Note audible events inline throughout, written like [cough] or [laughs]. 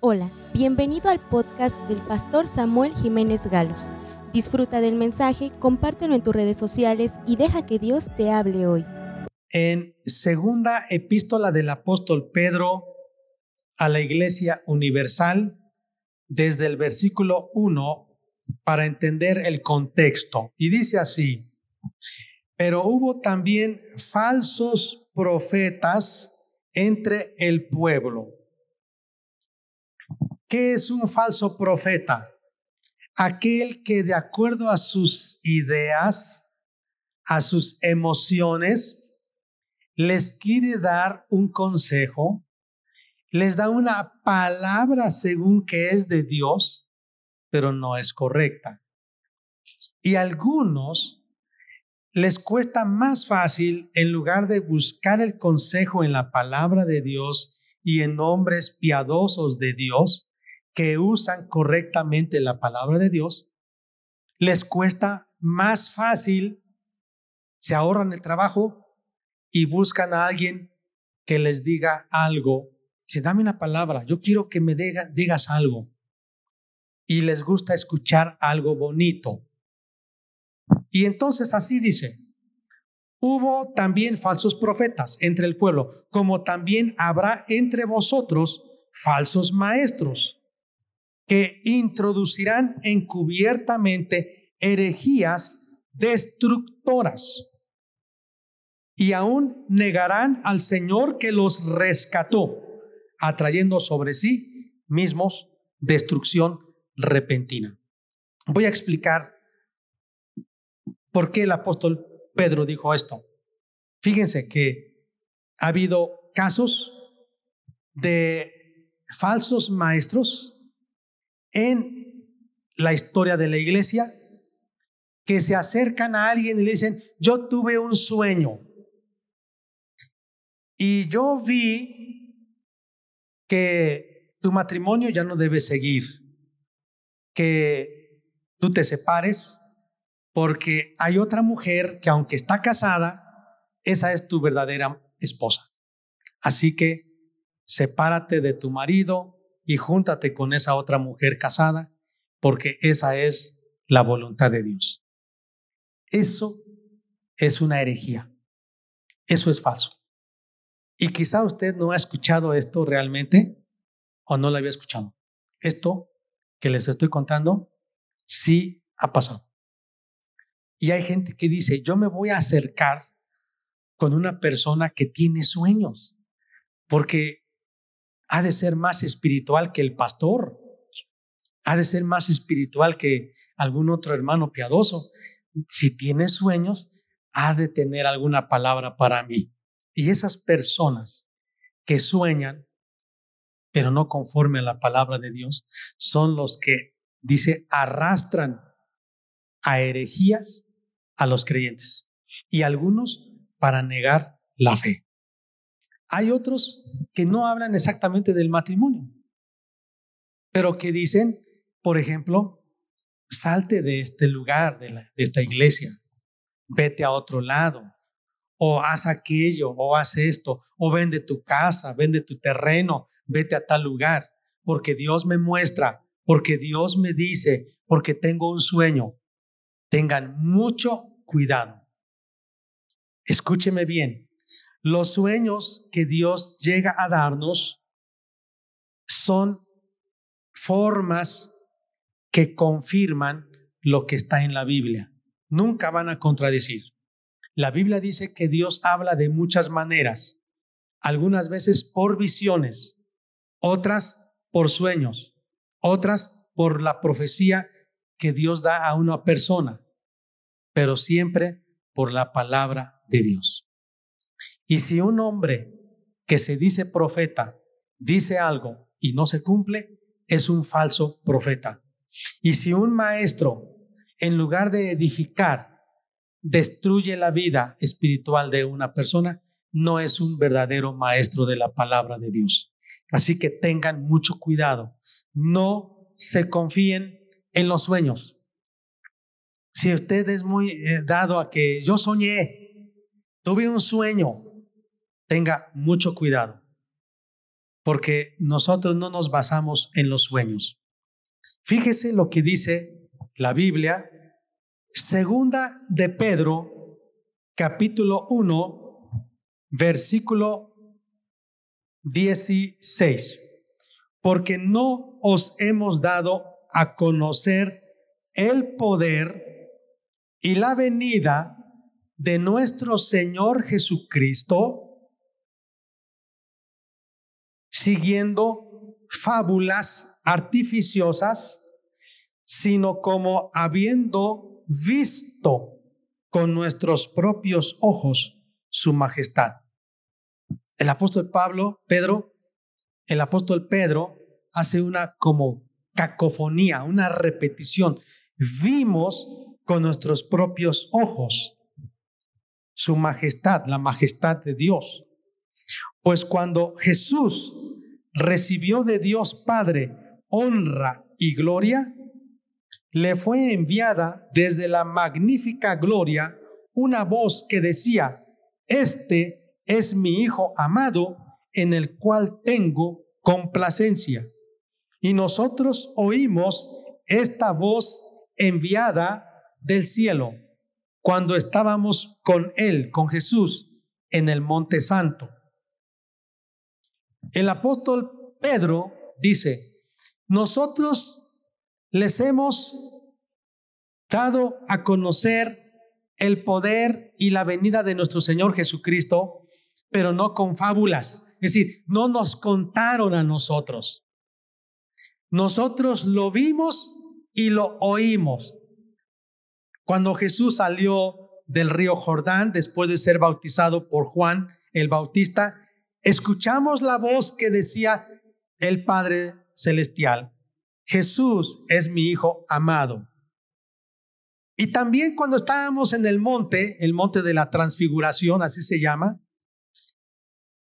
Hola, bienvenido al podcast del pastor Samuel Jiménez Galos. Disfruta del mensaje, compártelo en tus redes sociales y deja que Dios te hable hoy. En segunda epístola del apóstol Pedro a la Iglesia Universal, desde el versículo 1, para entender el contexto. Y dice así, pero hubo también falsos profetas entre el pueblo ¿Qué es un falso profeta? Aquel que de acuerdo a sus ideas, a sus emociones, les quiere dar un consejo, les da una palabra según que es de Dios, pero no es correcta. Y a algunos les cuesta más fácil, en lugar de buscar el consejo en la palabra de Dios y en nombres piadosos de Dios, que usan correctamente la palabra de Dios, les cuesta más fácil, se ahorran el trabajo y buscan a alguien que les diga algo. Dice, dame una palabra, yo quiero que me digas algo. Y les gusta escuchar algo bonito. Y entonces así dice, hubo también falsos profetas entre el pueblo, como también habrá entre vosotros falsos maestros que introducirán encubiertamente herejías destructoras y aún negarán al Señor que los rescató, atrayendo sobre sí mismos destrucción repentina. Voy a explicar por qué el apóstol Pedro dijo esto. Fíjense que ha habido casos de falsos maestros en la historia de la iglesia que se acercan a alguien y le dicen, yo tuve un sueño y yo vi que tu matrimonio ya no debe seguir, que tú te separes porque hay otra mujer que aunque está casada, esa es tu verdadera esposa. Así que sepárate de tu marido, y júntate con esa otra mujer casada, porque esa es la voluntad de Dios. Eso es una herejía. Eso es falso. Y quizá usted no ha escuchado esto realmente o no lo había escuchado. Esto que les estoy contando sí ha pasado. Y hay gente que dice, yo me voy a acercar con una persona que tiene sueños, porque ha de ser más espiritual que el pastor, ha de ser más espiritual que algún otro hermano piadoso. Si tiene sueños, ha de tener alguna palabra para mí. Y esas personas que sueñan, pero no conforme a la palabra de Dios, son los que, dice, arrastran a herejías a los creyentes y algunos para negar la fe. Hay otros que no hablan exactamente del matrimonio, pero que dicen, por ejemplo, salte de este lugar, de, esta iglesia, vete a otro lado, o haz aquello, o haz esto, o vende tu casa, vende tu terreno, vete a tal lugar, porque Dios me muestra, porque Dios me dice, porque tengo un sueño. Tengan mucho cuidado. Escúcheme bien, los sueños que Dios llega a darnos son formas que confirman lo que está en la Biblia. Nunca van a contradecir. La Biblia dice que Dios habla de muchas maneras, algunas veces por visiones, otras por sueños, otras por la profecía que Dios da a una persona, pero siempre por la palabra de Dios. Y si un hombre que se dice profeta dice algo y no se cumple, es un falso profeta. Y si un maestro, en lugar de edificar, destruye la vida espiritual de una persona, no es un verdadero maestro de la palabra de Dios. Así que tengan mucho cuidado. No se confíen en los sueños. Si usted es muy eh, dado a que yo soñé, tuve un sueño, tenga mucho cuidado, porque nosotros no nos basamos en los sueños. Fíjese lo que dice la Biblia, segunda de Pedro, capítulo 1, versículo 16. Porque no os hemos dado a conocer el poder y la venida de nuestro Señor Jesucristo siguiendo fábulas artificiosas, sino como habiendo visto con nuestros propios ojos su majestad. El apóstol Pablo, Pedro, el apóstol Pedro hace una como cacofonía, una repetición. Vimos con nuestros propios ojos su majestad, la majestad de Dios. Pues cuando Jesús recibió de Dios Padre honra y gloria, le fue enviada desde la magnífica gloria una voz que decía, este es mi Hijo amado en el cual tengo complacencia. Y nosotros oímos esta voz enviada del cielo cuando estábamos con Él, con Jesús, en el Monte Santo. El apóstol Pedro dice, nosotros les hemos dado a conocer el poder y la venida de nuestro Señor Jesucristo, pero no con fábulas. Es decir, no nos contaron a nosotros. Nosotros lo vimos y lo oímos. Cuando Jesús salió del río Jordán después de ser bautizado por Juan el Bautista, escuchamos la voz que decía el Padre Celestial, Jesús es mi Hijo amado. Y también cuando estábamos en el monte, el monte de la transfiguración, así se llama,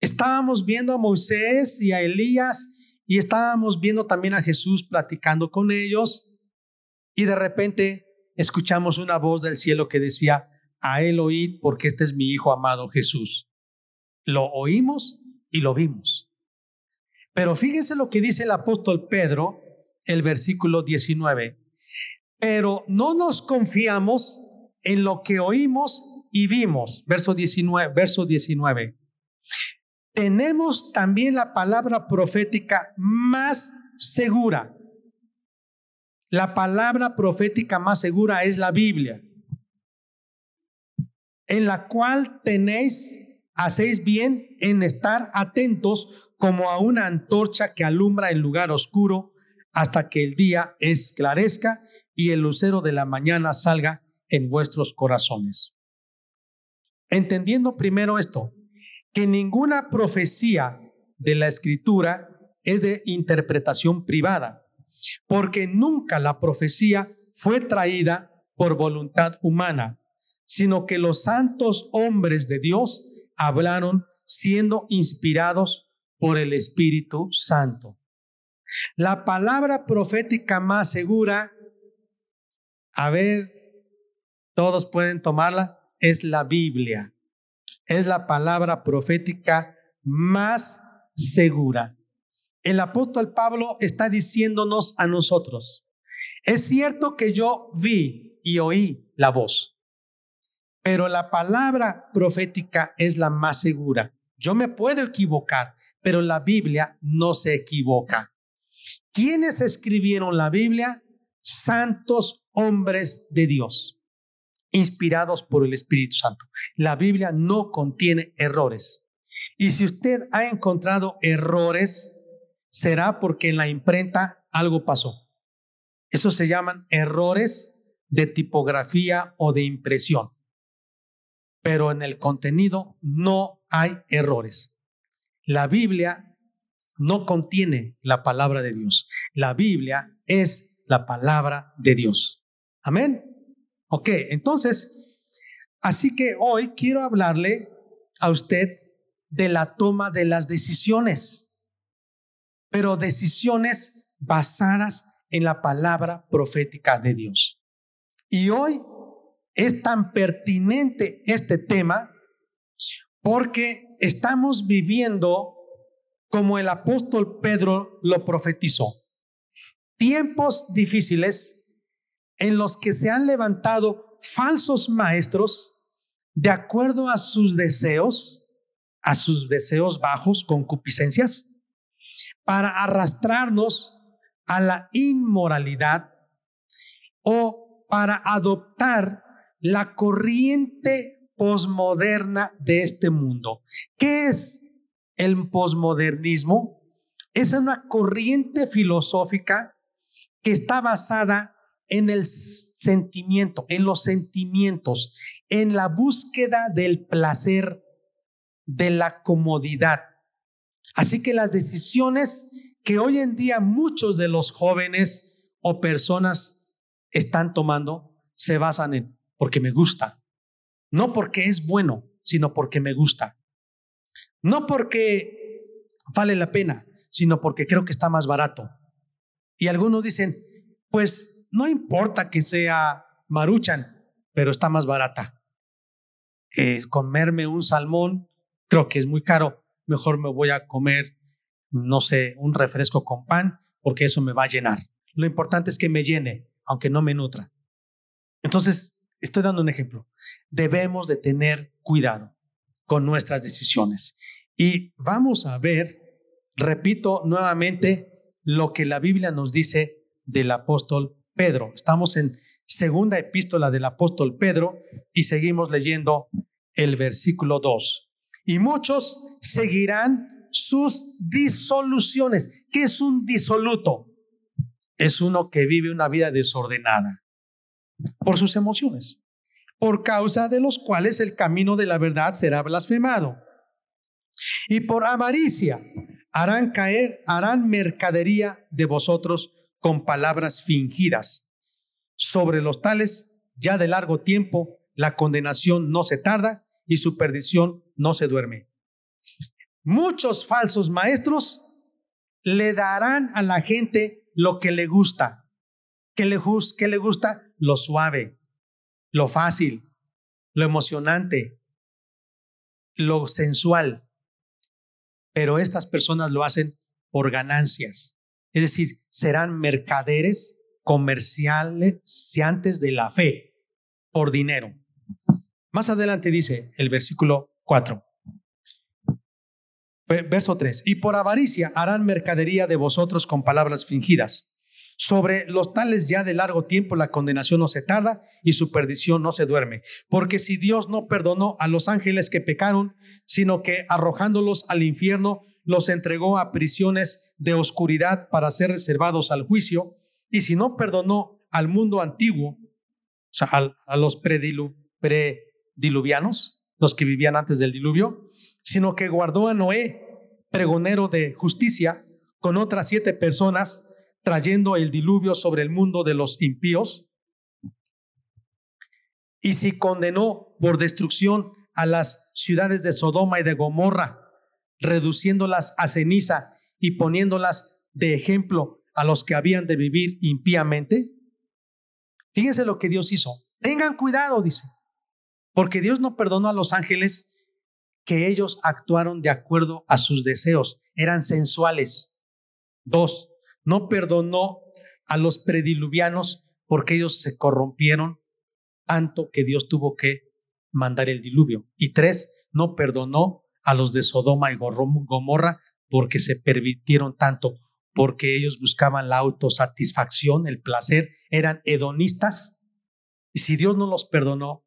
estábamos viendo a Moisés y a Elías y estábamos viendo también a Jesús platicando con ellos y de repente escuchamos una voz del cielo que decía, a él oíd porque este es mi Hijo amado Jesús. Lo oímos y lo vimos. Pero fíjense lo que dice el apóstol Pedro, el versículo 19. Pero no nos confiamos en lo que oímos y vimos. Verso 19, verso 19. Tenemos también la palabra profética más segura. La palabra profética más segura es la Biblia, en la cual tenéis hacéis bien en estar atentos como a una antorcha que alumbra el lugar oscuro hasta que el día esclarezca y el lucero de la mañana salga en vuestros corazones. Entendiendo primero esto, que ninguna profecía de la escritura es de interpretación privada, porque nunca la profecía fue traída por voluntad humana, sino que los santos hombres de Dios hablaron siendo inspirados por el Espíritu Santo. La palabra profética más segura, a ver, todos pueden tomarla, es la Biblia. Es la palabra profética más segura. El apóstol Pablo está diciéndonos a nosotros, es cierto que yo vi y oí la voz, pero la palabra profética es la más segura. Yo me puedo equivocar, pero la Biblia no se equivoca. ¿Quiénes escribieron la Biblia? Santos hombres de Dios, inspirados por el Espíritu Santo. La Biblia no contiene errores. Y si usted ha encontrado errores, será porque en la imprenta algo pasó. Eso se llaman errores de tipografía o de impresión pero en el contenido no hay errores. La Biblia no contiene la palabra de Dios. La Biblia es la palabra de Dios. Amén. Ok, entonces, así que hoy quiero hablarle a usted de la toma de las decisiones, pero decisiones basadas en la palabra profética de Dios. Y hoy es tan pertinente este tema porque estamos viviendo como el apóstol Pedro lo profetizó. Tiempos difíciles en los que se han levantado falsos maestros de acuerdo a sus deseos, a sus deseos bajos, concupiscencias, para arrastrarnos a la inmoralidad o para adoptar la corriente posmoderna de este mundo. ¿Qué es el posmodernismo? Es una corriente filosófica que está basada en el sentimiento, en los sentimientos, en la búsqueda del placer, de la comodidad. Así que las decisiones que hoy en día muchos de los jóvenes o personas están tomando se basan en porque me gusta. No porque es bueno, sino porque me gusta. No porque vale la pena, sino porque creo que está más barato. Y algunos dicen, pues no importa que sea maruchan, pero está más barata. Eh, comerme un salmón creo que es muy caro, mejor me voy a comer, no sé, un refresco con pan, porque eso me va a llenar. Lo importante es que me llene, aunque no me nutra. Entonces, estoy dando un ejemplo. Debemos de tener cuidado con nuestras decisiones. Y vamos a ver, repito nuevamente, lo que la Biblia nos dice del apóstol Pedro. Estamos en segunda epístola del apóstol Pedro y seguimos leyendo el versículo 2. Y muchos seguirán sus disoluciones. ¿Qué es un disoluto? Es uno que vive una vida desordenada por sus emociones, por causa de los cuales el camino de la verdad será blasfemado. Y por avaricia harán caer, harán mercadería de vosotros con palabras fingidas. Sobre los tales, ya de largo tiempo, la condenación no se tarda y su perdición no se duerme. Muchos falsos maestros le darán a la gente lo que le gusta. ¿Qué le, qué le gusta? Lo suave, lo fácil, lo emocionante, lo sensual. Pero estas personas lo hacen por ganancias. Es decir, serán mercaderes comerciales de la fe por dinero. Más adelante dice el versículo 4. Verso 3. Y por avaricia harán mercadería de vosotros con palabras fingidas. Sobre los tales ya de largo tiempo la condenación no se tarda y su perdición no se duerme. Porque si Dios no perdonó a los ángeles que pecaron, sino que arrojándolos al infierno, los entregó a prisiones de oscuridad para ser reservados al juicio, y si no perdonó al mundo antiguo, o sea, a, los prediluvianos, los que vivían antes del diluvio, sino que guardó a Noé, pregonero de justicia, con otras siete personas, trayendo el diluvio sobre el mundo de los impíos. Y si condenó por destrucción a las ciudades de Sodoma y de Gomorra, reduciéndolas a ceniza y poniéndolas de ejemplo a los que habían de vivir impíamente. Fíjense lo que Dios hizo. Tengan cuidado, dice. Porque Dios no perdonó a los ángeles que ellos actuaron de acuerdo a sus deseos, eran sensuales. Dos, no perdonó a los prediluvianos porque ellos se corrompieron tanto que Dios tuvo que mandar el diluvio. Y tres, no perdonó a los de Sodoma y Gomorra porque se permitieron tanto, porque ellos buscaban la autosatisfacción, el placer, eran hedonistas. Y si Dios no los perdonó,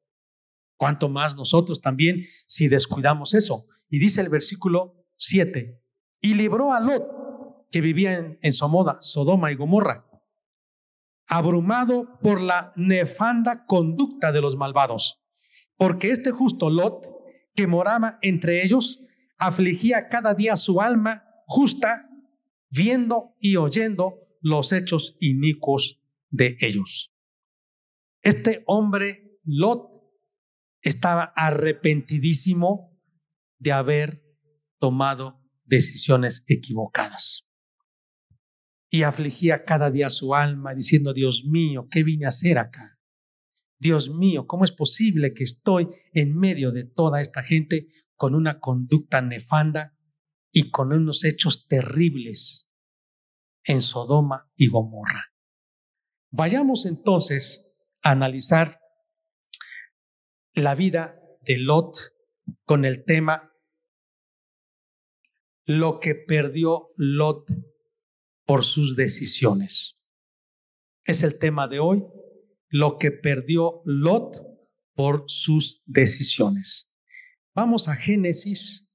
Cuanto más nosotros también si descuidamos eso. Y dice el versículo 7, y libró a Lot, que vivía en, en Somoda, Sodoma y Gomorra, abrumado por la nefanda conducta de los malvados, porque este justo Lot, que moraba entre ellos, afligía cada día su alma justa, viendo y oyendo los hechos inicuos de ellos. Este hombre, Lot, estaba arrepentidísimo de haber tomado decisiones equivocadas. Y afligía cada día su alma diciendo, Dios mío, ¿qué vine a hacer acá? Dios mío, ¿cómo es posible que estoy en medio de toda esta gente con una conducta nefanda y con unos hechos terribles en Sodoma y Gomorra. Vayamos entonces a analizar la vida de Lot con el tema lo que perdió Lot por sus decisiones. Es el tema de hoy, lo que perdió Lot por sus decisiones. Vamos a Génesis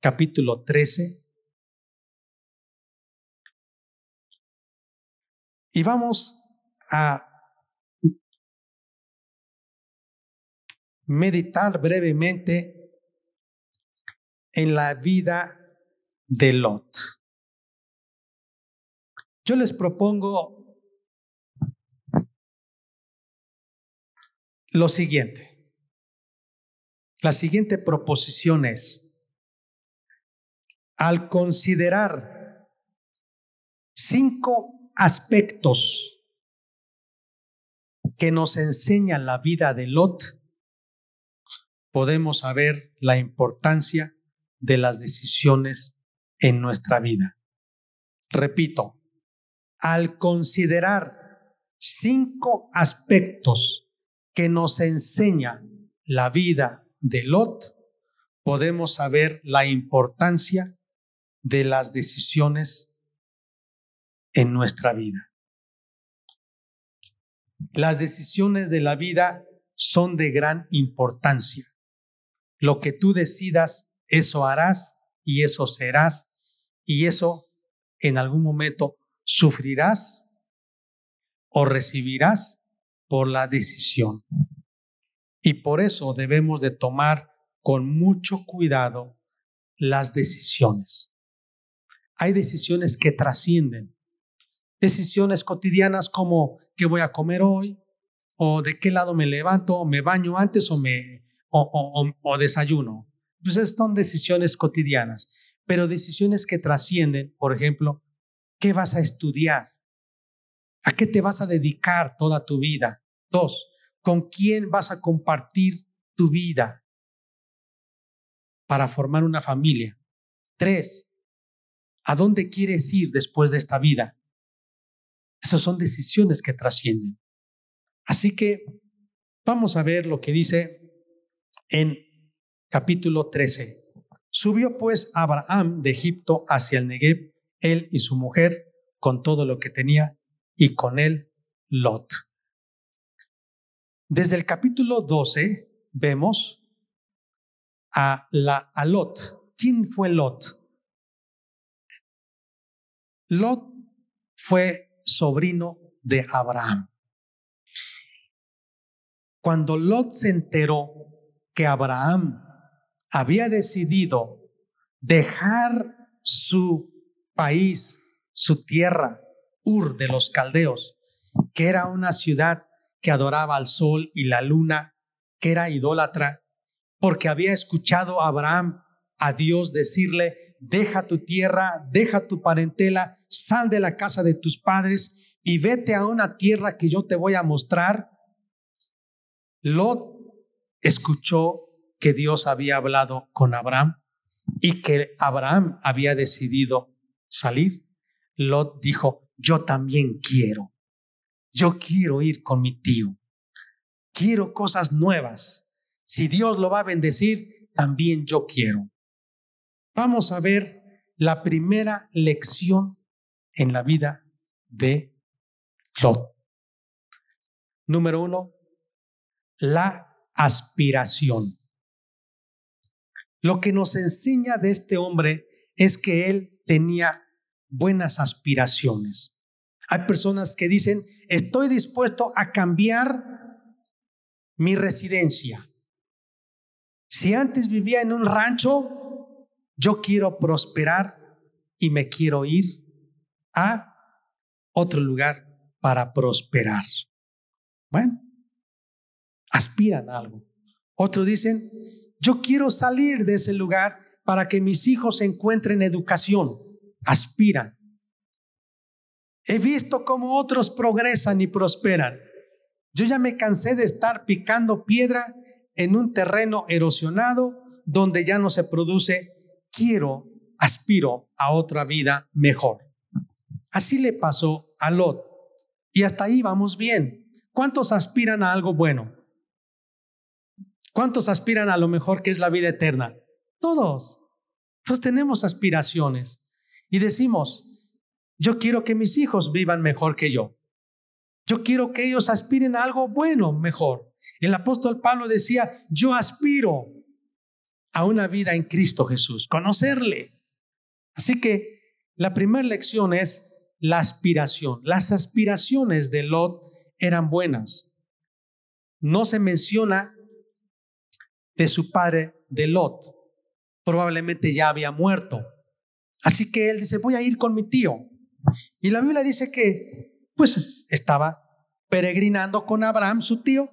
capítulo 13 y vamos a meditar brevemente en la vida de Lot. Yo les propongo lo siguiente. La siguiente proposición es, al considerar cinco aspectos que nos enseñan la vida de Lot, podemos saber la importancia de las decisiones en nuestra vida. Repito, al considerar cinco aspectos que nos enseña la vida de Lot, podemos saber la importancia de las decisiones en nuestra vida. Las decisiones de la vida son de gran importancia. Lo que tú decidas, eso harás y eso serás y eso en algún momento sufrirás o recibirás por la decisión. Y por eso debemos de tomar con mucho cuidado las decisiones. Hay decisiones que trascienden. Decisiones cotidianas como qué voy a comer hoy, o de qué lado me levanto, o me baño antes o me o, desayuno. Pues son decisiones cotidianas pero decisiones que trascienden, por ejemplo, ¿qué vas a estudiar? ¿A qué te vas a dedicar toda tu vida? Dos, ¿con quién vas a compartir tu vida para formar una familia? Tres, ¿a dónde quieres ir después de esta vida? Esas son decisiones que trascienden. Así que vamos a ver lo que dice en capítulo 13. Subió pues Abraham de Egipto hacia el Negev, él y su mujer, con todo lo que tenía, y con él Lot. Desde el capítulo 12 vemos a, la, Lot. ¿Quién fue Lot? Lot fue sobrino de Abraham. Cuando Lot se enteró que Abraham había decidido dejar su país, su tierra, Ur de los Caldeos, que era una ciudad que adoraba al sol y la luna, que era idólatra, porque había escuchado a Abraham a Dios decirle, deja tu tierra, deja tu parentela, sal de la casa de tus padres y vete a una tierra que yo te voy a mostrar. Lot escuchó que Dios había hablado con Abraham y que Abraham había decidido salir, Lot dijo, yo también quiero. Yo quiero ir con mi tío. Quiero cosas nuevas. Si Dios lo va a bendecir, también yo quiero. Vamos a ver la primera lección en la vida de Lot. Número uno, la aspiración. Lo que nos enseña de este hombre es que él tenía buenas aspiraciones. Hay personas que dicen, estoy dispuesto a cambiar mi residencia. Si antes vivía en un rancho, yo quiero prosperar y me quiero ir a otro lugar para prosperar. Bueno, aspiran a algo. Otros dicen, yo quiero salir de ese lugar para que mis hijos encuentren educación, aspiran. He visto cómo otros progresan y prosperan. Yo ya me cansé de estar picando piedra en un terreno erosionado donde ya no se produce. Quiero aspiro a otra vida mejor. Así le pasó a Lot. Y hasta ahí vamos bien. ¿Cuántos aspiran a algo bueno? ¿Cuántos aspiran a lo mejor que es la vida eterna? Todos. Tenemos aspiraciones. Y decimos, yo quiero que mis hijos vivan mejor que yo. Yo quiero que ellos aspiren a algo bueno, mejor. El apóstol Pablo decía, yo aspiro a una vida en Cristo Jesús, conocerle. Así que la primera lección es la aspiración. Las aspiraciones de Lot eran buenas. No se menciona de su padre de Lot. Probablemente ya había muerto. Así que él dice, voy a ir con mi tío. Y la Biblia dice que pues estaba peregrinando con Abraham, su tío.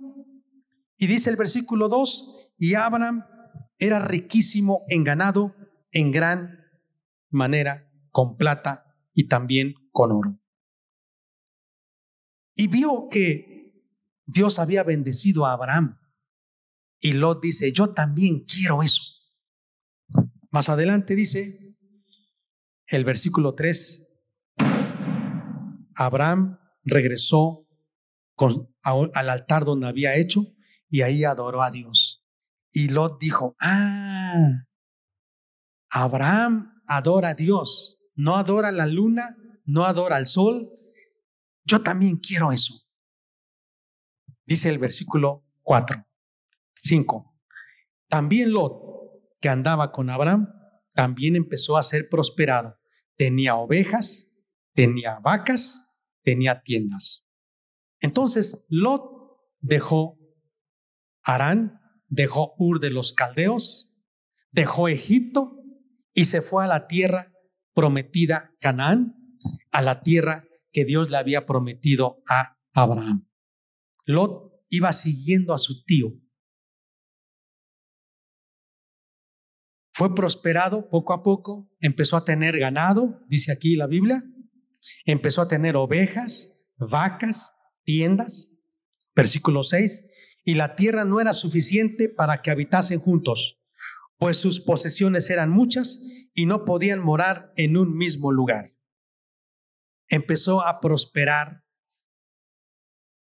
Y dice el versículo 2, y Abraham era riquísimo en ganado, en gran manera, con plata y también con oro. Y vio que Dios había bendecido a Abraham. Y Lot dice, yo también quiero eso. Más adelante dice el versículo 3, Abraham regresó al altar donde había hecho y ahí adoró a Dios. Y Lot dijo, ah, Abraham adora a Dios, no adora la luna, no adora al sol. Yo también quiero eso. Dice el versículo 4, 5. También Lot, que andaba con Abraham, también empezó a ser prosperado. Tenía ovejas, tenía vacas tenía tiendas. Entonces Lot dejó Arán, dejó Ur de los Caldeos, dejó Egipto y se fue a la tierra prometida Canaán, a la tierra que Dios le había prometido a Abraham. Lot iba siguiendo a su tío. Fue prosperado poco a poco, empezó a tener ganado, dice aquí la Biblia, Empezó a tener ovejas, vacas, tiendas. Versículo 6. Y la tierra no era suficiente para que habitasen juntos, pues sus posesiones eran muchas y no podían morar en un mismo lugar. Empezó a prosperar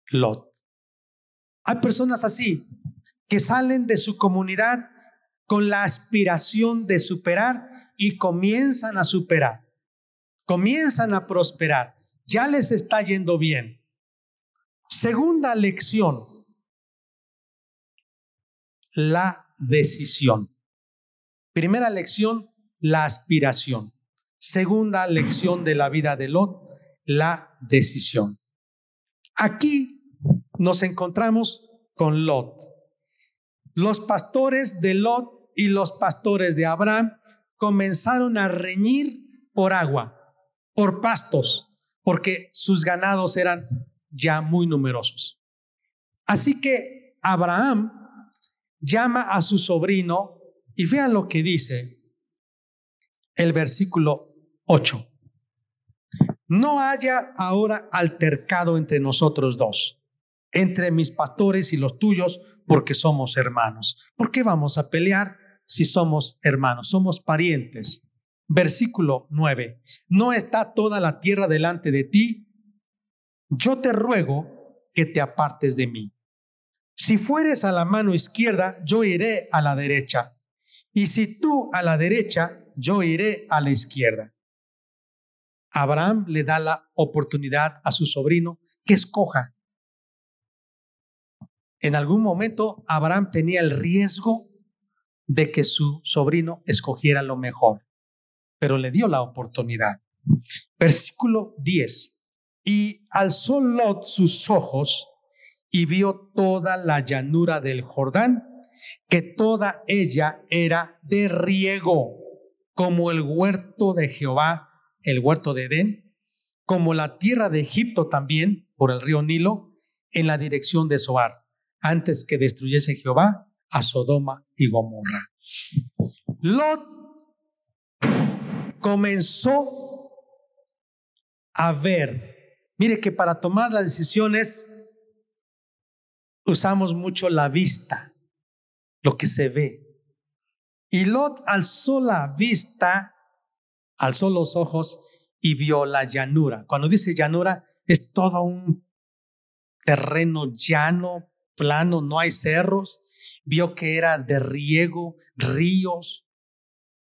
Lot. Hay personas así que salen de su comunidad con la aspiración de superar y comienzan a superar comienzan a prosperar, ya les está yendo bien. Segunda lección, la decisión. Primera lección, la aspiración. Segunda lección de la vida de Lot, la decisión. Aquí nos encontramos con Lot. Los pastores de Lot y los pastores de Abraham comenzaron a reñir por agua por pastos, porque sus ganados eran ya muy numerosos. Así que Abraham llama a su sobrino y vean lo que dice el versículo 8. No haya ahora altercado entre nosotros dos, entre mis pastores y los tuyos, porque somos hermanos. ¿Por qué vamos a pelear si somos hermanos? Somos parientes. Versículo 9. ¿No está toda la tierra delante de ti? Yo te ruego que te apartes de mí. Si fueres a la mano izquierda, yo iré a la derecha. Y si tú a la derecha, yo iré a la izquierda. Abraham le da la oportunidad a su sobrino que escoja. En algún momento Abraham tenía el riesgo de que su sobrino escogiera lo mejor pero le dio la oportunidad. Versículo 10. Y alzó Lot sus ojos y vio toda la llanura del Jordán, que toda ella era de riego, como el huerto de Jehová, el huerto de Edén, como la tierra de Egipto también, por el río Nilo, en la dirección de Zoar, antes que destruyese Jehová a Sodoma y Gomorra. Lot comenzó a ver. Mire que para tomar las decisiones usamos mucho la vista, lo que se ve. Y Lot alzó la vista alzó los ojos y vio la llanura. Cuando dice llanura, es todo un terreno llano, plano, no hay cerros. Vio que era de riego, ríos,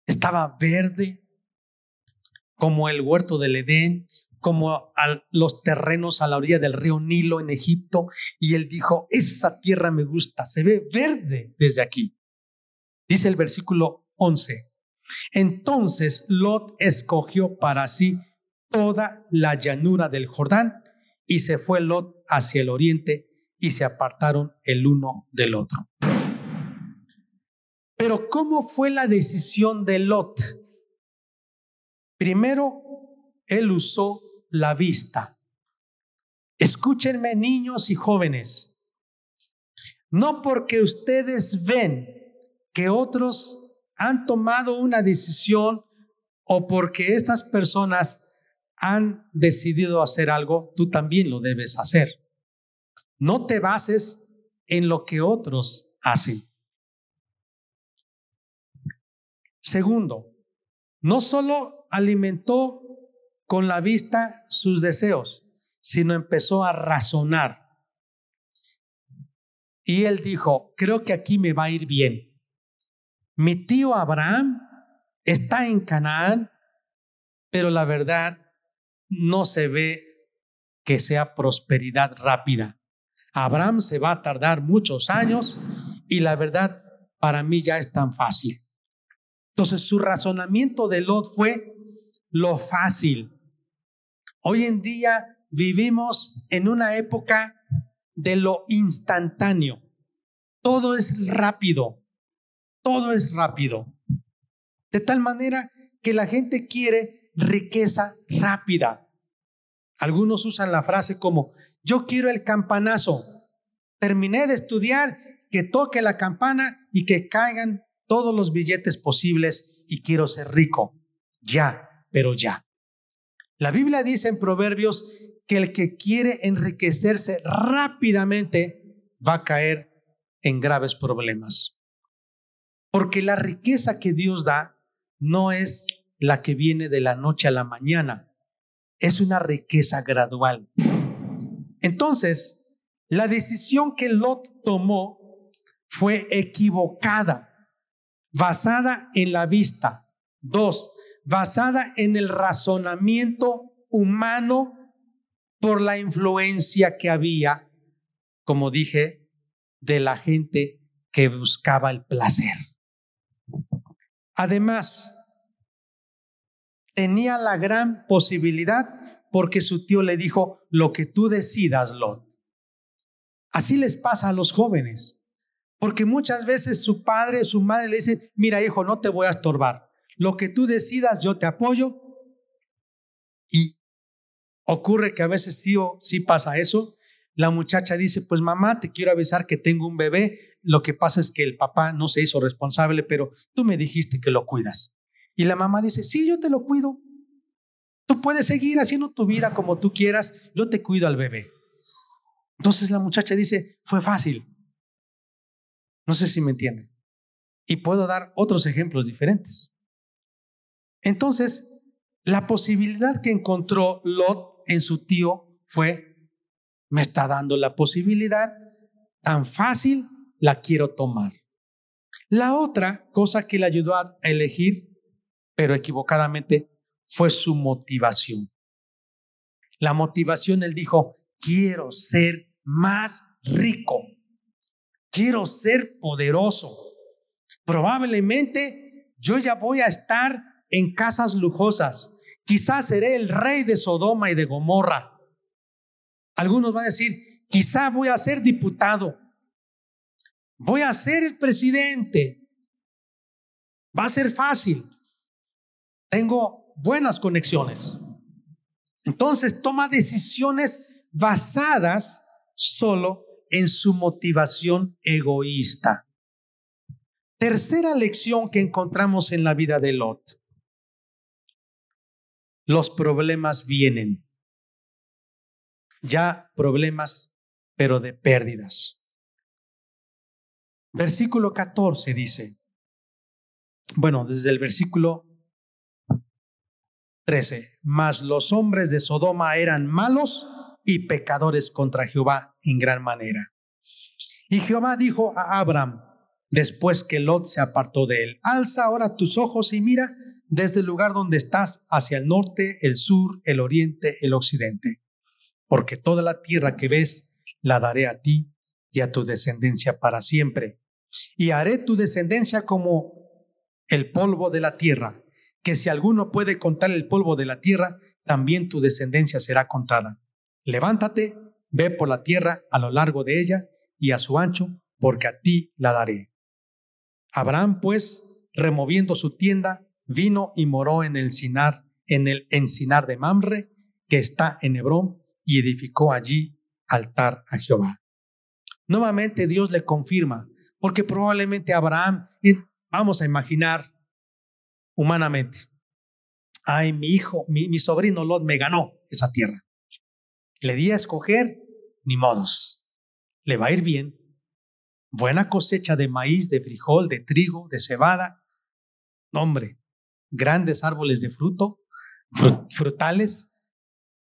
estaba verde, como el huerto del Edén, como los terrenos a la orilla del río Nilo en Egipto. Y él dijo, esa tierra me gusta, se ve verde desde aquí. Dice el versículo 11. Entonces Lot escogió para sí toda la llanura del Jordán y se fue Lot hacia el oriente y se apartaron el uno del otro. Pero ¿cómo fue la decisión de Lot? Primero, él usó la vista. Escúchenme niños y jóvenes. No porque ustedes ven que otros han tomado una decisión o porque estas personas han decidido hacer algo, tú también lo debes hacer. No te bases en lo que otros hacen. Segundo, no solo alimentó con la vista sus deseos, sino empezó a razonar. Y él dijo, creo que aquí me va a ir bien. Mi tío Abraham está en Canaán, pero la verdad no se ve que sea prosperidad rápida. Abraham se va a tardar muchos años y la verdad para mí ya es tan fácil. Entonces su razonamiento de Lot fue lo fácil. Hoy en día vivimos en una época de lo instantáneo. Todo es rápido todo es rápido. De tal manera que la gente quiere riqueza rápida. Algunos usan la frase como, yo quiero el campanazo. Terminé de estudiar, que toque la campana y que caigan todos los billetes posibles y quiero ser rico. Ya, pero ya. La Biblia dice en Proverbios que el que quiere enriquecerse rápidamente va a caer en graves problemas. Porque la riqueza que Dios da no es la que viene de la noche a la mañana, es una riqueza gradual. Entonces, la decisión que Lot tomó fue equivocada, basada en la vista. Dos, basada en el razonamiento humano por la influencia que había, como dije, de la gente que buscaba el placer. Además, tenía la gran posibilidad porque su tío le dijo, lo que tú decidas, Lot. Así les pasa a los jóvenes, porque muchas veces su padre, su madre le dice, mira hijo, no te voy a estorbar, lo que tú decidas, yo te apoyo. Y ocurre que a veces sí, sí pasa eso. La muchacha dice, pues mamá, te quiero avisar que tengo un bebé, lo que pasa es que el papá no se hizo responsable, pero tú me dijiste que lo cuidas. Y la mamá dice, sí, yo te lo cuido. Tú puedes seguir haciendo tu vida como tú quieras, yo te cuido al bebé. Entonces la muchacha dice, fue fácil. No sé si me entienden. Y puedo dar otros ejemplos diferentes. Entonces, la posibilidad que encontró Lot en su tío fue, me está dando la posibilidad tan fácil la quiero tomar. La otra cosa que le ayudó a elegir, pero equivocadamente, fue su motivación. La motivación, él dijo, quiero ser más rico, quiero ser poderoso. Probablemente yo ya voy a estar en casas lujosas. Quizás seré el rey de Sodoma y de Gomorra. Algunos van a decir, quizá voy a ser diputado voy a ser el presidente. Va a ser fácil. Tengo buenas conexiones. Entonces toma decisiones basadas solo en su motivación egoísta. Tercera lección que encontramos en la vida de Lot. Los problemas vienen. Ya problemas, pero de pérdidas. Versículo 14 dice, bueno, desde el versículo 13. Mas los hombres de Sodoma eran malos y pecadores contra Jehová en gran manera. Y Jehová dijo a Abraham, después que Lot se apartó de él, alza ahora tus ojos y mira desde el lugar donde estás hacia el norte, el sur, el oriente, el occidente, porque toda la tierra que ves la daré a ti y a tu descendencia para siempre. Y haré tu descendencia como el polvo de la tierra, que si alguno puede contar el polvo de la tierra, también tu descendencia será contada. Levántate, ve por la tierra a lo largo de ella y a su ancho, porque a ti la daré. Abraham, pues, removiendo su tienda, vino y moró en el Sinar, en el encinar de Mamre, que está en Hebrón, y edificó allí altar a Jehová. Nuevamente Dios le confirma, porque probablemente Abraham, vamos a imaginar humanamente, ay, mi hijo, mi, sobrino Lot me ganó esa tierra. Le di a escoger, ni modos. Le va a ir bien. Buena cosecha de maíz, de frijol, de trigo, de cebada. Hombre, grandes árboles de fruto, frutales.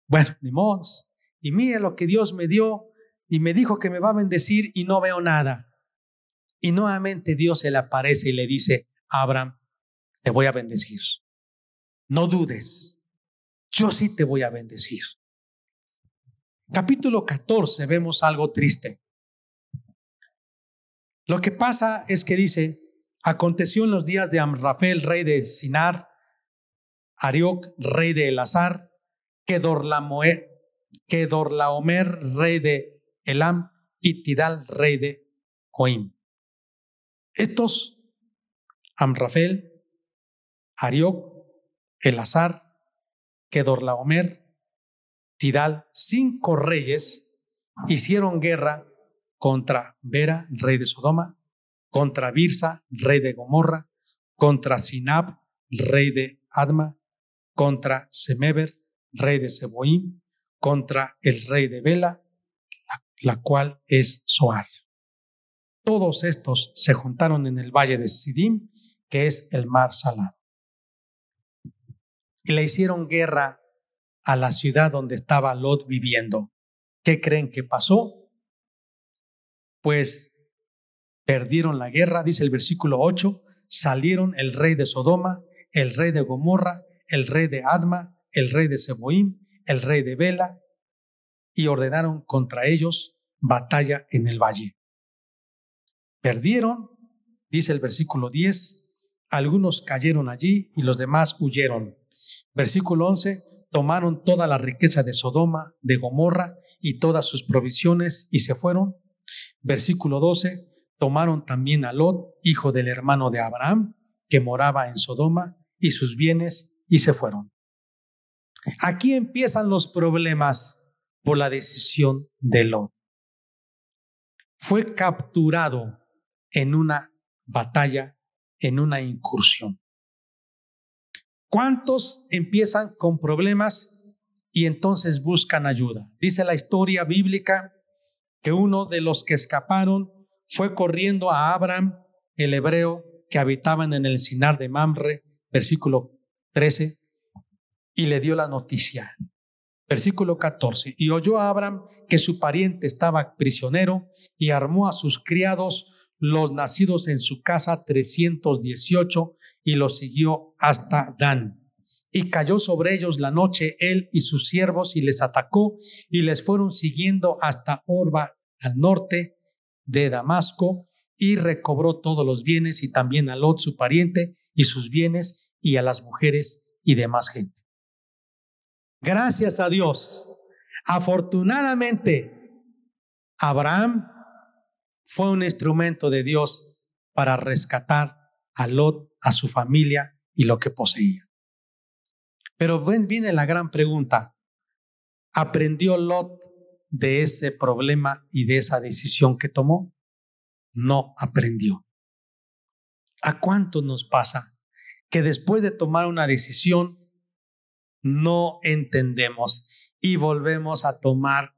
Bueno, ni modos. Y mire lo que Dios me dio y me dijo que me va a bendecir y no veo nada. Y nuevamente Dios se le aparece y le dice, Abraham, te voy a bendecir. No dudes, yo sí te voy a bendecir. Capítulo 14 vemos algo triste. Lo que pasa es que dice, Aconteció en los días de Amrafel, rey de Sinar, Arioc, rey de Elazar, Kedorlaomer, rey de Elam, y Tidal, rey de Joim. Estos, Amrafel, Arioc, Elazar, Kedorlaomer, Tidal, cinco reyes, hicieron guerra contra Vera, rey de Sodoma, contra Birsa, rey de Gomorra, contra Sinab, rey de Adma, contra Semeber, rey de Seboim, contra el rey de Bela, la, cual es Soar. Todos estos se juntaron en el valle de Sidim, que es el mar salado. Y le hicieron guerra a la ciudad donde estaba Lot viviendo. ¿Qué creen que pasó? Pues perdieron la guerra, dice el versículo 8, salieron el rey de Sodoma, el rey de Gomorra, el rey de Adma, el rey de Seboim, el rey de Bela, y ordenaron contra ellos batalla en el valle. Perdieron, dice el versículo 10, algunos cayeron allí y los demás huyeron. Versículo 11, tomaron toda la riqueza de Sodoma, de Gomorra y todas sus provisiones y se fueron. Versículo 12, tomaron también a Lot, hijo del hermano de Abraham, que moraba en Sodoma, y sus bienes, y se fueron. Aquí empiezan los problemas por la decisión de Lot. Fue capturado en una batalla, en una incursión. ¿Cuántos empiezan con problemas y entonces buscan ayuda? Dice la historia bíblica que uno de los que escaparon fue corriendo a Abraham, el hebreo, que habitaban en el Sinar de Mamre, versículo 13, y le dio la noticia. Versículo 14. Y oyó a Abraham que su pariente estaba prisionero y armó a sus criados, los nacidos en su casa, 318, y los siguió hasta Dan. Y cayó sobre ellos la noche él y sus siervos y les atacó y les fueron siguiendo hasta Orba al norte de Damasco y recobró todos los bienes y también a Lot su pariente y sus bienes y a las mujeres y demás gente. Gracias a Dios. Afortunadamente, Abraham fue un instrumento de Dios para rescatar a Lot, a su familia y lo que poseía. Pero viene la gran pregunta. ¿Aprendió Lot de ese problema y de esa decisión que tomó? No aprendió. ¿A cuánto nos pasa que después de tomar una decisión no entendemos y volvemos a tomar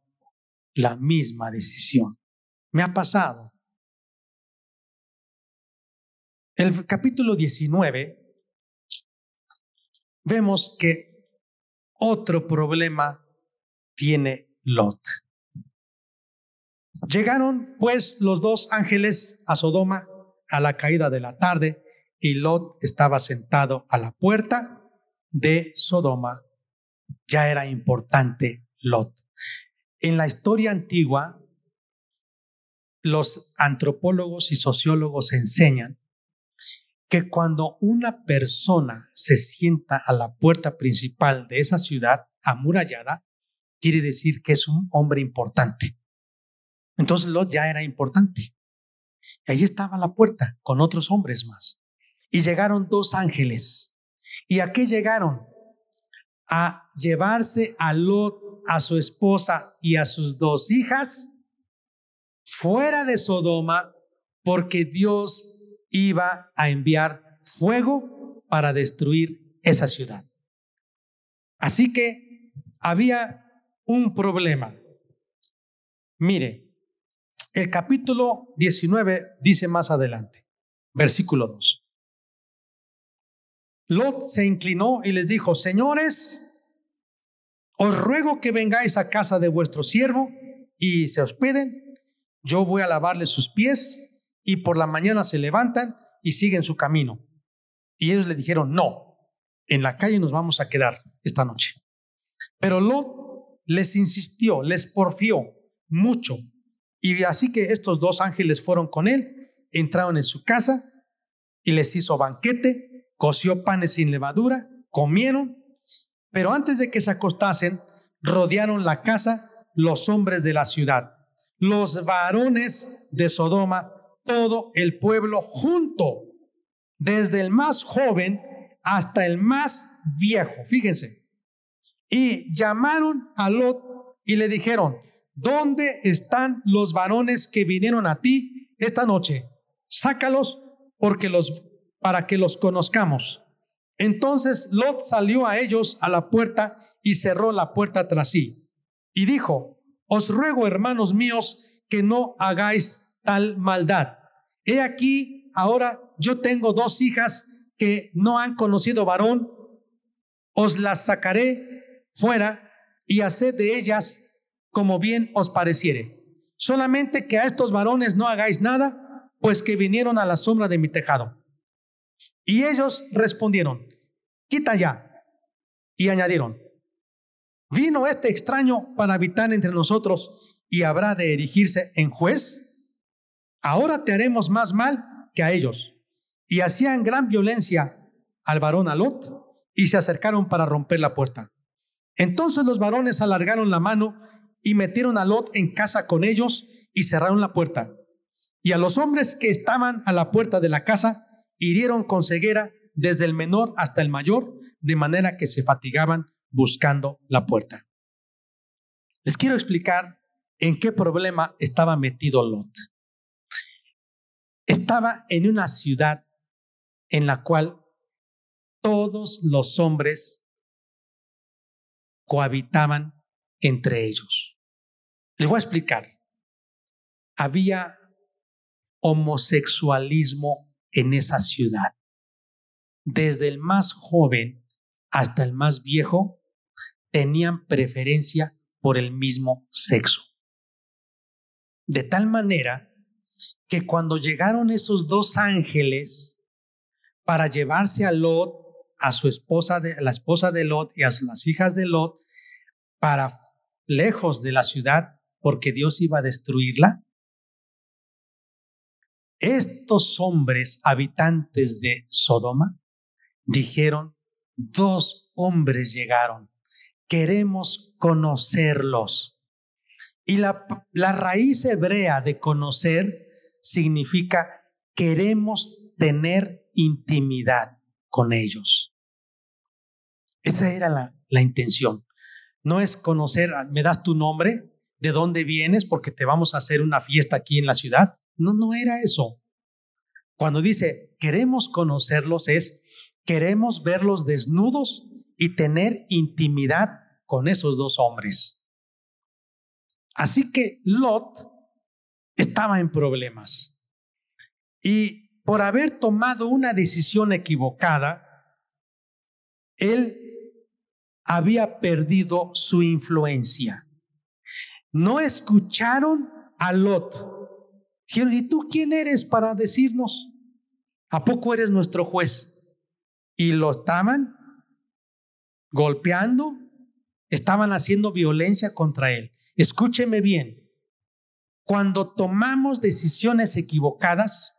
la misma decisión? Me ha pasado. El capítulo 19 vemos que otro problema tiene Lot. Llegaron pues los dos ángeles a Sodoma a la caída de la tarde y Lot estaba sentado a la puerta de Sodoma. Ya era importante Lot. En la historia antigua, los antropólogos y sociólogos enseñan que cuando una persona se sienta a la puerta principal de esa ciudad amurallada, quiere decir que es un hombre importante. Entonces Lot ya era importante. Ahí estaba la puerta con otros hombres más. Y llegaron dos ángeles. ¿Y a qué llegaron? A llevarse a Lot, a su esposa y a sus dos hijas fuera de Sodoma porque Dios iba a enviar fuego para destruir esa ciudad. Así que había un problema. Mire, el capítulo 19 dice más adelante, versículo 2. Lot se inclinó y les dijo, señores, os ruego que vengáis a casa de vuestro siervo y se hospeden. Yo voy a lavarle sus pies y por la mañana se levantan y siguen su camino. Y ellos le dijeron, no, en la calle nos vamos a quedar esta noche. Pero Lot les insistió, les porfió mucho y así que estos dos ángeles fueron con él, entraron en su casa y les hizo banquete, coció panes sin levadura, comieron, pero antes de que se acostasen, rodearon la casa los hombres de la ciudad, los varones de Sodoma, todo el pueblo junto, desde el más joven hasta el más viejo, fíjense. Y llamaron a Lot y le dijeron, ¿dónde están los varones que vinieron a ti esta noche? Sácalos porque los, para que los conozcamos. Entonces Lot salió a ellos a la puerta y cerró la puerta tras sí. Y dijo, os ruego, hermanos míos, que no hagáis tal maldad. He aquí, ahora yo tengo dos hijas que no han conocido varón, os las sacaré fuera y haced de ellas como bien os pareciere. Solamente que a estos varones no hagáis nada, pues que vinieron a la sombra de mi tejado. Y ellos respondieron, quita ya. Y añadieron, ¿vino este extraño para habitar entre nosotros y habrá de erigirse en juez? Ahora te haremos más mal que a ellos. Y hacían gran violencia al varón Alot y se acercaron para romper la puerta. Entonces los varones alargaron la mano y metieron a Lot en casa con ellos y cerraron la puerta. Y a los hombres que estaban a la puerta de la casa hirieron con ceguera desde el menor hasta el mayor, de manera que se fatigaban buscando la puerta. Les quiero explicar en qué problema estaba metido Lot. Estaba en una ciudad en la cual todos los hombres cohabitaban entre ellos. Les voy a explicar. Había homosexualismo en esa ciudad. Desde el más joven hasta el más viejo tenían preferencia por el mismo sexo. De tal manera que cuando llegaron esos dos ángeles para llevarse a Lot, a su esposa, de, la esposa de Lot y a las hijas de Lot, para lejos de la ciudad, porque Dios iba a destruirla? Estos hombres habitantes de Sodoma dijeron, dos hombres llegaron, queremos conocerlos. Y la, la raíz hebrea de conocer significa queremos tener intimidad con ellos. Esa era la, la intención. No es conocer, me das tu nombre, de dónde vienes porque te vamos a hacer una fiesta aquí en la ciudad. No, no era eso. Cuando dice queremos conocerlos es queremos verlos desnudos y tener intimidad con esos dos hombres. Así que Lot estaba en problemas. Y por haber tomado una decisión equivocada, él había perdido su influencia. No escucharon a Lot. Dijeron, ¿y tú quién eres para decirnos? ¿A poco eres nuestro juez? Y lo estaban golpeando, estaban haciendo violencia contra él. Escúcheme bien, cuando tomamos decisiones equivocadas,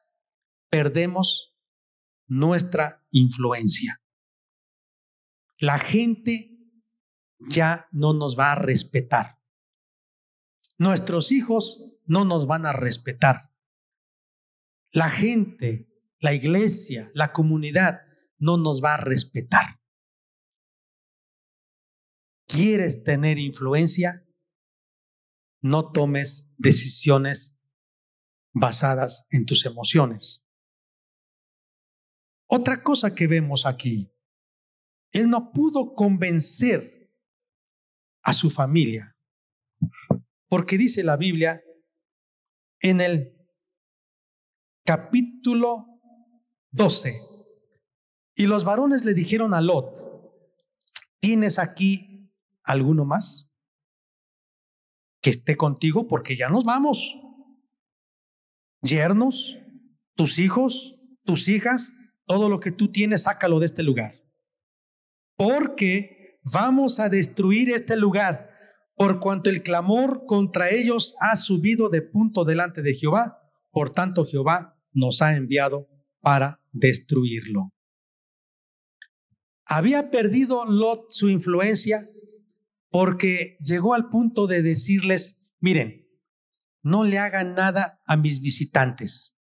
perdemos nuestra influencia. La gente ya no nos va a respetar. Nuestros hijos no nos van a respetar. La gente, la iglesia, la comunidad no nos va a respetar. ¿Quieres tener influencia? No tomes decisiones basadas en tus emociones. Otra cosa que vemos aquí, él no pudo convencer a su familia, porque dice la Biblia en el capítulo 12, y los varones le dijeron a Lot, ¿tienes aquí alguno más? Que esté contigo porque ya nos vamos. Yernos, tus hijos, tus hijas, todo lo que tú tienes, sácalo de este lugar. Porque vamos a destruir este lugar, por cuanto el clamor contra ellos ha subido de punto delante de Jehová. Por tanto, Jehová nos ha enviado para destruirlo. Había perdido Lot su influencia porque llegó al punto de decirles, miren, no le hagan nada a mis visitantes,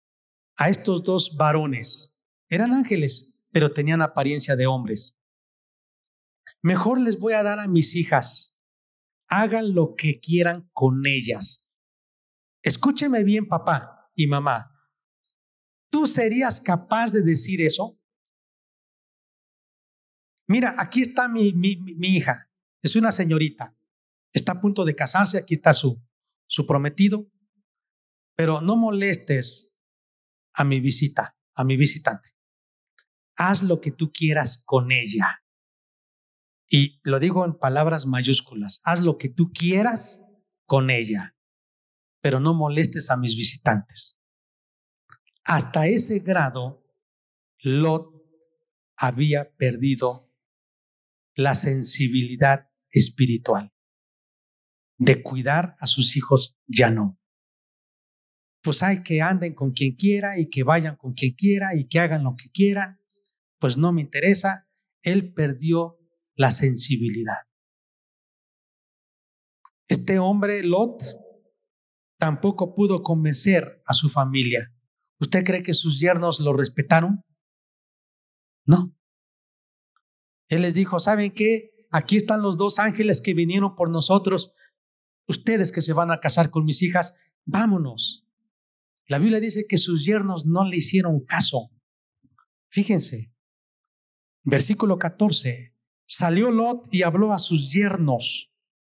a estos dos varones. Eran ángeles, pero tenían apariencia de hombres. Mejor les voy a dar a mis hijas. Hagan lo que quieran con ellas. Escúcheme bien, papá y mamá. ¿Tú serías capaz de decir eso? Mira, aquí está mi, hija, es una señorita, está a punto de casarse, aquí está su, su prometido, pero no molestes a mi visita, a mi visitante. Haz lo que tú quieras con ella. Y lo digo en palabras mayúsculas, haz lo que tú quieras con ella, pero no molestes a mis visitantes. Hasta ese grado, Lot había perdido la sensibilidad espiritual. De cuidar a sus hijos ya no. Pues hay que anden con quien quiera y que vayan con quien quiera y que hagan lo que quieran. Pues no me interesa. Él perdió la sensibilidad. Este hombre, Lot, tampoco pudo convencer a su familia. ¿Usted cree que sus yernos lo respetaron? No. Él les dijo, ¿saben qué? Aquí están los dos ángeles que vinieron por nosotros. Ustedes que se van a casar con mis hijas, vámonos. La Biblia dice que sus yernos no le hicieron caso. Fíjense, versículo 14, salió Lot y habló a sus yernos,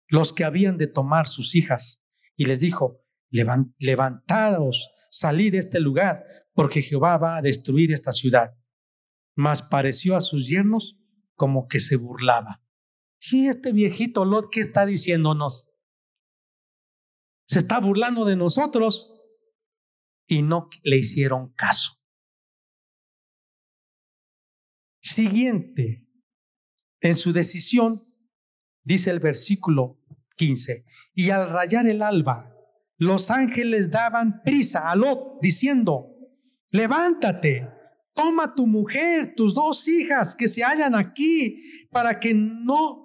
los que habían de tomar sus hijas, y les dijo, levantados, salid de este lugar, porque Jehová va a destruir esta ciudad. Mas pareció a sus yernos como que se burlaba. ¿Y este viejito Lot qué está diciéndonos? Se está burlando de nosotros y no le hicieron caso. Siguiente, en su decisión, dice el versículo 15, y al rayar el alba, los ángeles daban prisa a Lot diciendo, levántate, Toma tu mujer, tus dos hijas que se hallan aquí, para que no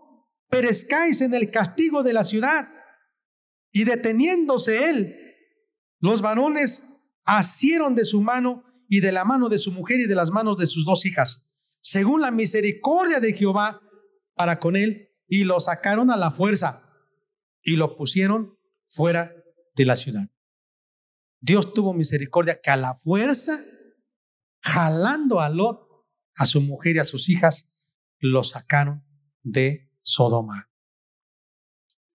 perezcáis en el castigo de la ciudad. Y deteniéndose él, los varones asieron de su mano y de la mano de su mujer y de las manos de sus dos hijas, según la misericordia de Jehová para con él, y lo sacaron a la fuerza y lo pusieron fuera de la ciudad. Dios tuvo misericordia que a la fuerza jalando a Lot, a su mujer y a sus hijas, lo sacaron de Sodoma.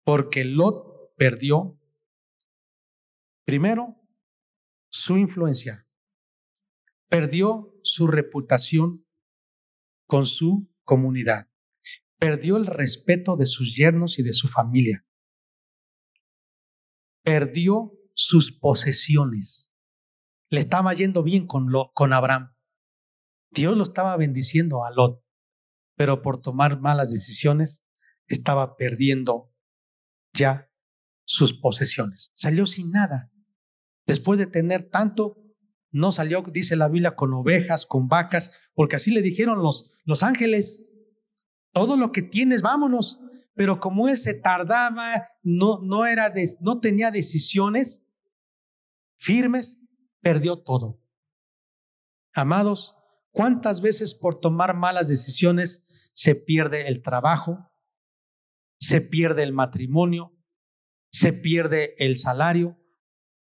Porque Lot perdió, primero, su influencia, perdió su reputación con su comunidad, perdió el respeto de sus yernos y de su familia. Perdió sus posesiones. Le estaba yendo bien con, con Abraham. Dios lo estaba bendiciendo a Lot, pero por tomar malas decisiones estaba perdiendo ya sus posesiones. Salió sin nada. Después de tener tanto, no salió, dice la Biblia, con ovejas, con vacas, porque así le dijeron los, los ángeles, todo lo que tienes, vámonos. Pero como él se tardaba, no, no, era no tenía decisiones firmes, perdió todo. Amados, ¿cuántas veces por tomar malas decisiones se pierde el trabajo, se pierde el matrimonio, se pierde el salario?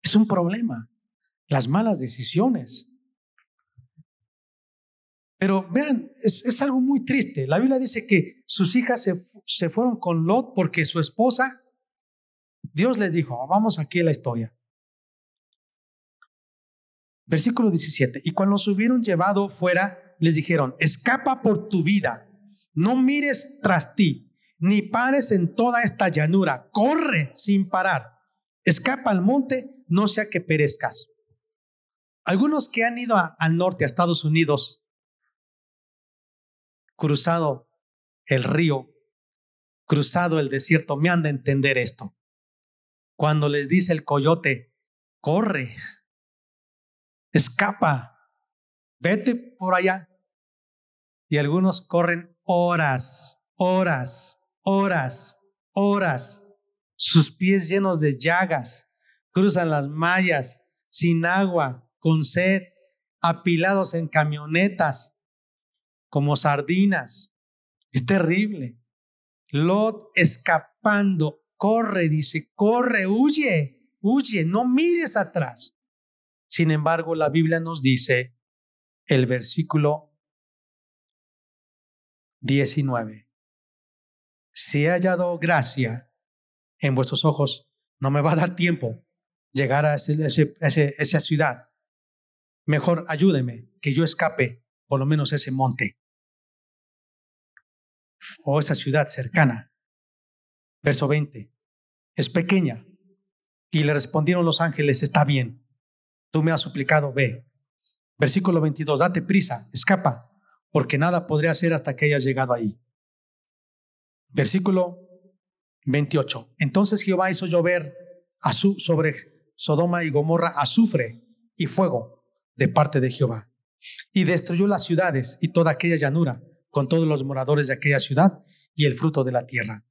Es un problema, las malas decisiones. Pero vean, es, algo muy triste. La Biblia dice que sus hijas se, se fueron con Lot porque su esposa, Dios les dijo, vamos aquí a la historia. Versículo 17. Y cuando los hubieron llevado fuera, les dijeron, escapa por tu vida, no mires tras ti, ni pares en toda esta llanura, corre sin parar, escapa al monte, no sea que perezcas. Algunos que han ido al norte, a Estados Unidos, cruzado el río, cruzado el desierto, me han de entender esto. Cuando les dice el coyote, corre, escapa, vete por allá. Y algunos corren horas, horas, horas, horas, sus pies llenos de llagas, cruzan las mallas, sin agua, con sed, apilados en camionetas, como sardinas. Es terrible. Lot escapando, corre, dice, corre, huye, huye, no mires atrás. Sin embargo, la Biblia nos dice el versículo 19. Si he hallado gracia en vuestros ojos, no me va a dar tiempo llegar a esa ciudad. Mejor ayúdeme que yo escape por lo menos ese monte o esa ciudad cercana. Verso 20. Es pequeña. Y le respondieron los ángeles, está bien. Tú me has suplicado, ve. Versículo 22. Date prisa, escapa, porque nada podré hacer hasta que hayas llegado ahí. Versículo 28. Entonces Jehová hizo llover sobre Sodoma y Gomorra azufre y fuego de parte de Jehová. Y destruyó las ciudades y toda aquella llanura con todos los moradores de aquella ciudad y el fruto de la tierra.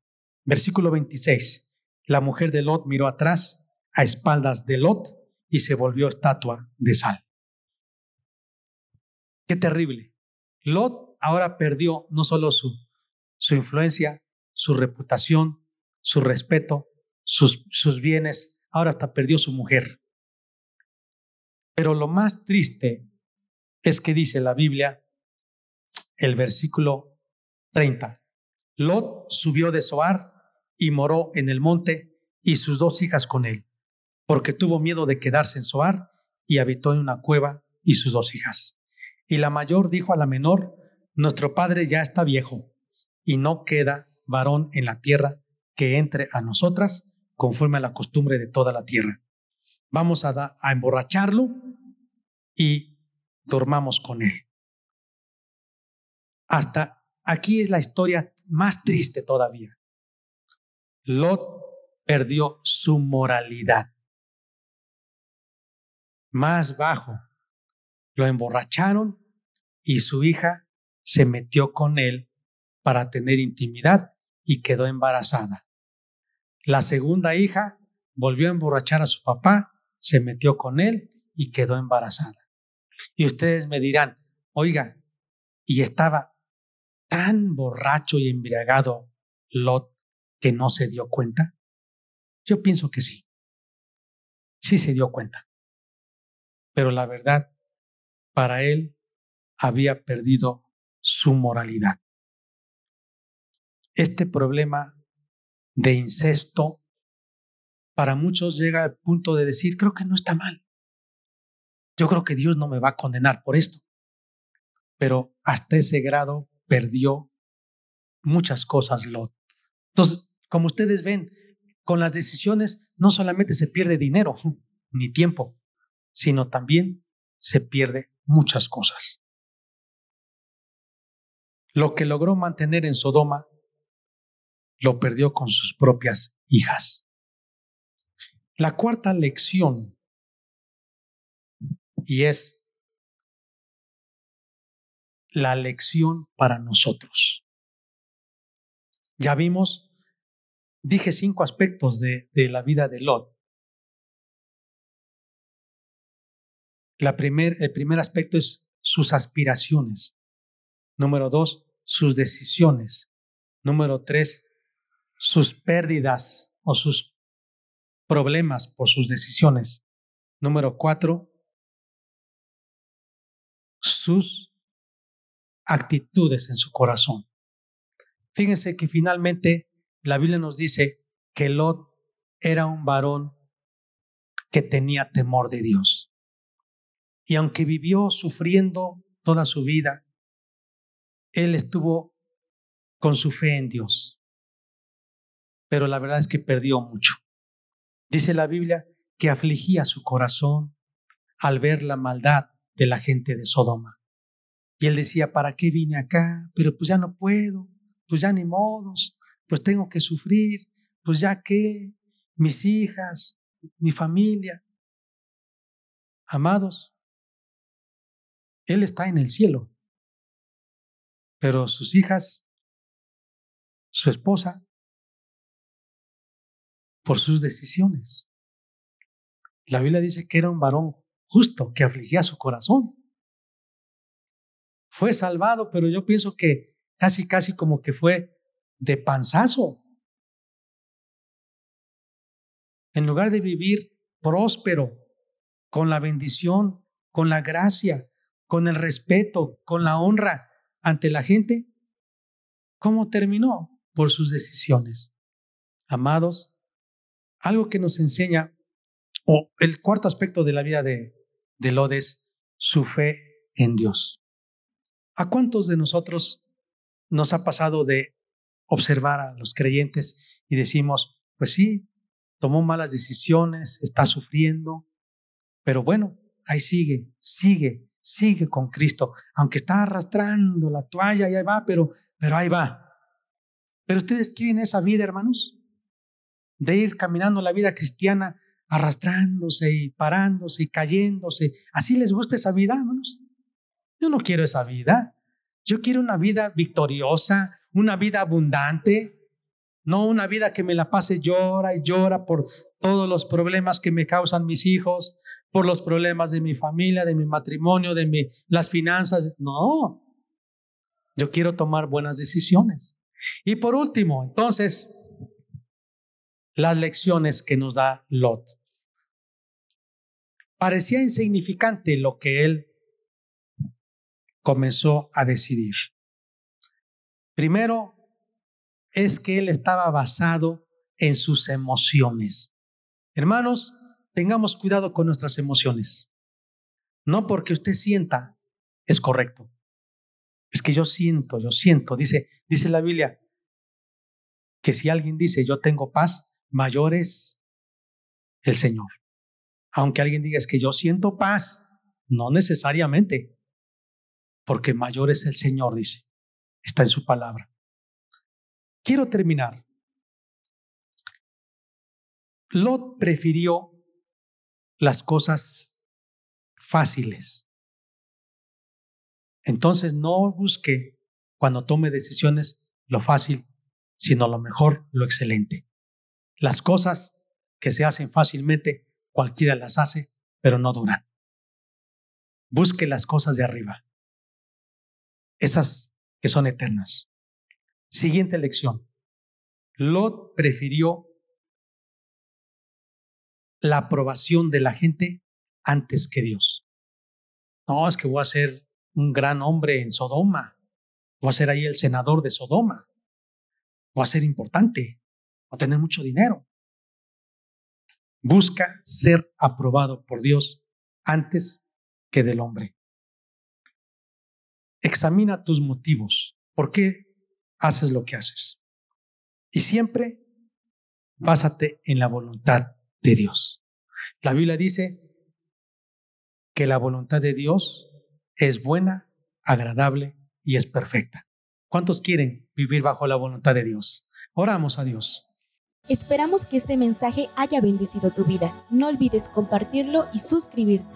Versículo 26. La mujer de Lot miró atrás, a espaldas de Lot, y se volvió estatua de sal. Qué terrible. Lot ahora perdió no solo su, su influencia, su reputación, su respeto, sus, sus bienes, ahora hasta perdió su mujer. Pero lo más triste es que dice la Biblia el versículo 30. Lot subió de Soar y moró en el monte y sus dos hijas con él, porque tuvo miedo de quedarse en Soar y habitó en una cueva y sus dos hijas. Y la mayor dijo a la menor, nuestro padre ya está viejo y no queda varón en la tierra que entre a nosotras conforme a la costumbre de toda la tierra. Vamos a, a emborracharlo y dormamos con él. Hasta aquí es la historia más triste todavía. Lot perdió su moralidad. Más bajo, lo emborracharon y su hija se metió con él para tener intimidad y quedó embarazada. La segunda hija volvió a emborrachar a su papá, se metió con él y quedó embarazada. Y ustedes me dirán, oiga, y estaba tan borracho y embriagado Lot que no se dio cuenta? Yo pienso que sí. Sí se dio cuenta. Pero la verdad, para él había perdido su moralidad. Este problema de incesto para muchos llega al punto de decir, creo que no está mal. Yo creo que Dios no me va a condenar por esto. Pero hasta ese grado perdió muchas cosas, Lot. Entonces, como ustedes ven, con las decisiones no solamente se pierde dinero [laughs] ni tiempo, sino también se pierde muchas cosas. Lo que logró mantener en Sodoma, lo perdió con sus propias hijas. La cuarta lección, y es la lección para nosotros. Ya vimos, dije cinco aspectos de, de la vida de Lot. Primer, el primer aspecto es sus aspiraciones. Número dos, sus decisiones. Número tres, sus pérdidas o sus problemas por sus decisiones. Número cuatro, sus actitudes en su corazón. Fíjense que finalmente la Biblia nos dice que Lot era un varón que tenía temor de Dios. Y aunque vivió sufriendo toda su vida, él estuvo con su fe en Dios. Pero la verdad es que perdió mucho. Dice la Biblia que afligía su corazón al ver la maldad de la gente de Sodoma. Y él decía, ¿para qué vine acá? Pero pues ya no puedo, pues ya ni modos, pues tengo que sufrir, pues ya que mis hijas, mi familia. Amados, Él está en el cielo, pero sus hijas, su esposa, por sus decisiones. La Biblia dice que era un varón justo que afligía su corazón. Fue salvado, pero yo pienso que casi, casi como que fue de panzazo. En lugar de vivir próspero, con la bendición, con la gracia, con el respeto, con la honra ante la gente, ¿cómo terminó? Por sus decisiones. Amados, algo que nos enseña, o el cuarto aspecto de la vida de, de Lod es su fe en Dios. ¿A cuántos de nosotros nos ha pasado de observar a los creyentes y decimos, pues sí, tomó malas decisiones, está sufriendo, pero bueno, ahí sigue, sigue, sigue con Cristo, aunque está arrastrando la toalla y ahí va, pero, pero ahí va. Pero ustedes quieren esa vida, hermanos, de ir caminando la vida cristiana arrastrándose y parándose y cayéndose. ¿Así les gusta esa vida, hermanos? Yo no quiero esa vida. Yo quiero una vida victoriosa, una vida abundante, no una vida que me la pase llora y llora por todos los problemas que me causan mis hijos, por los problemas de mi familia, de mi matrimonio, de mi, las finanzas. No, yo quiero tomar buenas decisiones. Y por último, entonces, las lecciones que nos da Lot. Parecía insignificante lo que él comenzó a decidir. Primero, es que él estaba basado en sus emociones. Hermanos, tengamos cuidado con nuestras emociones. No porque usted sienta es correcto. Es que yo siento, yo siento, dice, dice la Biblia, que si alguien dice yo tengo paz, mayor es el Señor. Aunque alguien diga es que yo siento paz, no necesariamente, porque mayor es el Señor, dice. Está en su palabra. Quiero terminar. Lot prefirió las cosas fáciles. Entonces no busque cuando tome decisiones lo fácil, sino lo mejor, lo excelente. Las cosas que se hacen fácilmente, cualquiera las hace, pero no duran. Busque las cosas de arriba, esas que son eternas. Siguiente lección. Lot prefirió la aprobación de la gente antes que Dios. No, es que voy a ser un gran hombre en Sodoma. Voy a ser ahí el senador de Sodoma. Voy a ser importante. Voy a tener mucho dinero. Busca ser aprobado por Dios antes que del hombre. Examina tus motivos. ¿Por qué haces lo que haces. Y siempre básate en la voluntad de Dios. La Biblia dice que la voluntad de Dios es buena, agradable y es perfecta. ¿Cuántos quieren vivir bajo la voluntad de Dios? Oramos a Dios. Esperamos que este mensaje haya bendecido tu vida. No olvides compartirlo y suscribirte.